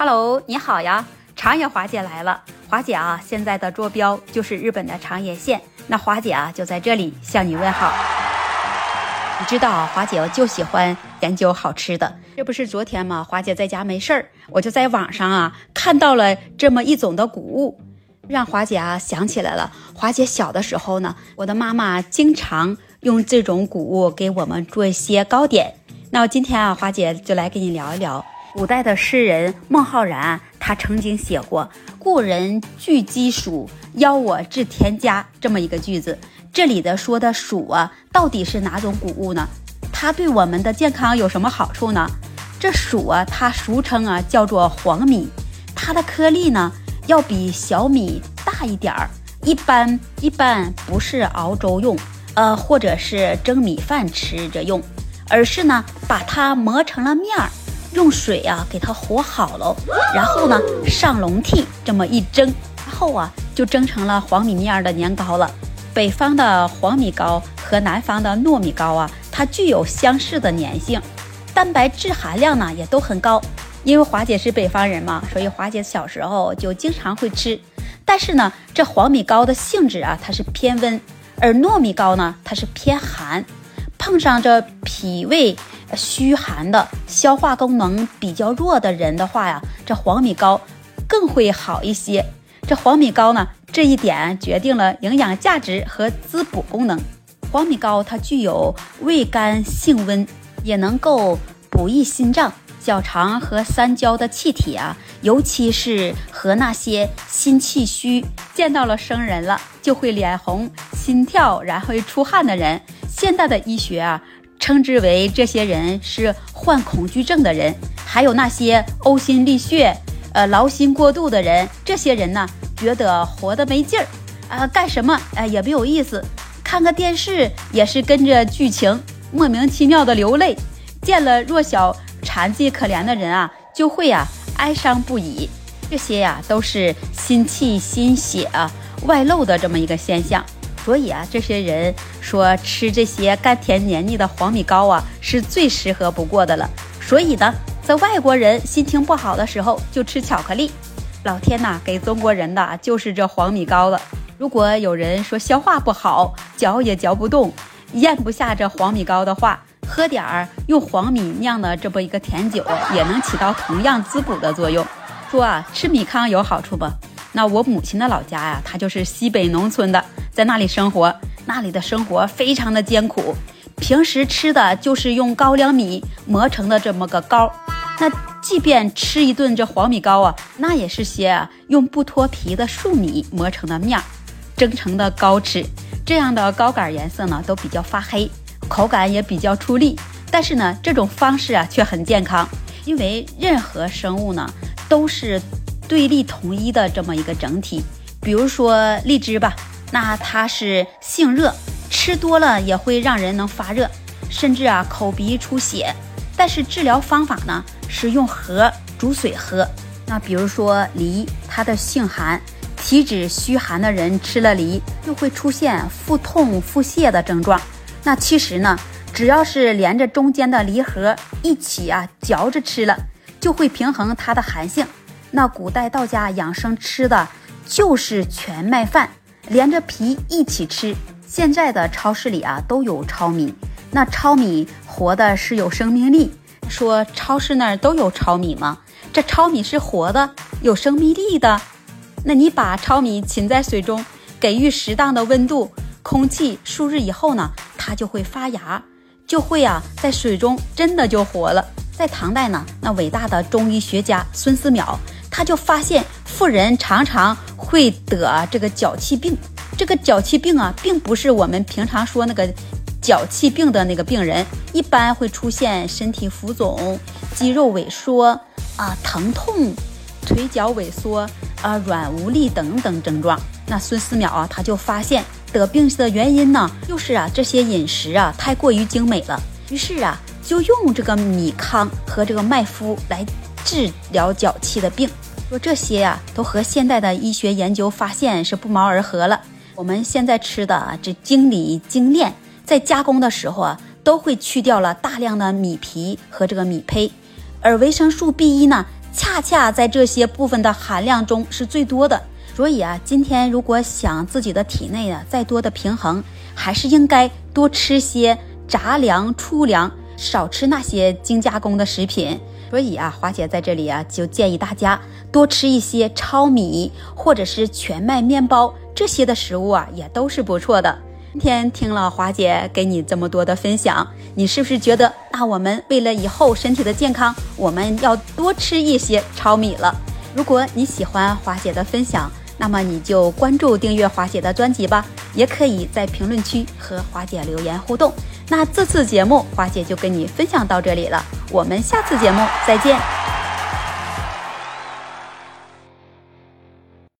Hello，你好呀，长野华姐来了。华姐啊，现在的坐标就是日本的长野县，那华姐啊就在这里向你问好。你知道华姐就喜欢研究好吃的，这不是昨天吗？华姐在家没事儿，我就在网上啊看到了这么一种的谷物，让华姐啊想起来了。华姐小的时候呢，我的妈妈经常用这种谷物给我们做一些糕点。那今天啊，华姐就来跟你聊一聊。古代的诗人孟浩然，他曾经写过“故人具鸡黍，邀我至田家”这么一个句子。这里的说的黍啊，到底是哪种谷物呢？它对我们的健康有什么好处呢？这黍啊，它俗称啊叫做黄米，它的颗粒呢要比小米大一点儿。一般一般不是熬粥用，呃，或者是蒸米饭吃着用，而是呢把它磨成了面儿。用水啊给它和好了，然后呢上笼屉这么一蒸，然后啊就蒸成了黄米面的年糕了。北方的黄米糕和南方的糯米糕啊，它具有相似的粘性，蛋白质含量呢也都很高。因为华姐是北方人嘛，所以华姐小时候就经常会吃。但是呢，这黄米糕的性质啊它是偏温，而糯米糕呢它是偏寒，碰上这脾胃。虚寒的、消化功能比较弱的人的话呀，这黄米糕更会好一些。这黄米糕呢，这一点决定了营养价值和滋补功能。黄米糕它具有味甘性温，也能够补益心脏、小肠和三焦的气体啊，尤其是和那些心气虚、见到了生人了就会脸红、心跳然后出汗的人，现代的医学啊。称之为这些人是患恐惧症的人，还有那些呕心沥血、呃劳心过度的人。这些人呢，觉得活得没劲儿，啊，干什么哎也没有意思，看个电视也是跟着剧情，莫名其妙的流泪。见了弱小、残疾、可怜的人啊，就会啊哀伤不已。这些呀，都是心气、心血啊外露的这么一个现象。所以啊，这些人说吃这些甘甜黏腻的黄米糕啊，是最适合不过的了。所以呢，在外国人心情不好的时候就吃巧克力。老天呐，给中国人的就是这黄米糕了。如果有人说消化不好，嚼也嚼不动，咽不下这黄米糕的话，喝点儿用黄米酿的这么一个甜酒，也能起到同样滋补的作用。说啊，吃米糠有好处不？那我母亲的老家呀，它就是西北农村的。在那里生活，那里的生活非常的艰苦，平时吃的就是用高粱米磨成的这么个糕。那即便吃一顿这黄米糕啊，那也是些用不脱皮的粟米磨成的面儿，蒸成的糕吃。这样的糕杆颜色呢都比较发黑，口感也比较出力。但是呢，这种方式啊却很健康，因为任何生物呢都是对立统一的这么一个整体。比如说荔枝吧。那它是性热，吃多了也会让人能发热，甚至啊口鼻出血。但是治疗方法呢是用核煮水喝。那比如说梨，它的性寒，体质虚寒的人吃了梨就会出现腹痛、腹泻的症状。那其实呢，只要是连着中间的梨核一起啊嚼着吃了，就会平衡它的寒性。那古代道家养生吃的就是全麦饭。连着皮一起吃。现在的超市里啊都有糙米，那糙米活的是有生命力。说超市那儿都有糙米吗？这糙米是活的，有生命力的。那你把糙米浸在水中，给予适当的温度、空气，数日以后呢，它就会发芽，就会啊在水中真的就活了。在唐代呢，那伟大的中医学家孙思邈，他就发现妇人常常。会得这个脚气病，这个脚气病啊，并不是我们平常说那个脚气病的那个病人，一般会出现身体浮肿、肌肉萎缩啊、疼痛、腿脚萎缩啊、软无力等等症状。那孙思邈啊，他就发现得病的原因呢，就是啊这些饮食啊太过于精美了，于是啊就用这个米糠和这个麦麸来治疗脚气的病。说这些呀，都和现代的医学研究发现是不谋而合了。我们现在吃的这精米精炼，在加工的时候啊，都会去掉了大量的米皮和这个米胚，而维生素 B 一呢，恰恰在这些部分的含量中是最多的。所以啊，今天如果想自己的体内啊再多的平衡，还是应该多吃些杂粮、粗粮，少吃那些精加工的食品。所以啊，华姐在这里啊就建议大家多吃一些糙米或者是全麦面包这些的食物啊，也都是不错的。今天听了华姐给你这么多的分享，你是不是觉得那我们为了以后身体的健康，我们要多吃一些糙米了？如果你喜欢华姐的分享，那么你就关注订阅华姐的专辑吧，也可以在评论区和华姐留言互动。那这次节目华姐就跟你分享到这里了，我们下次节目再见。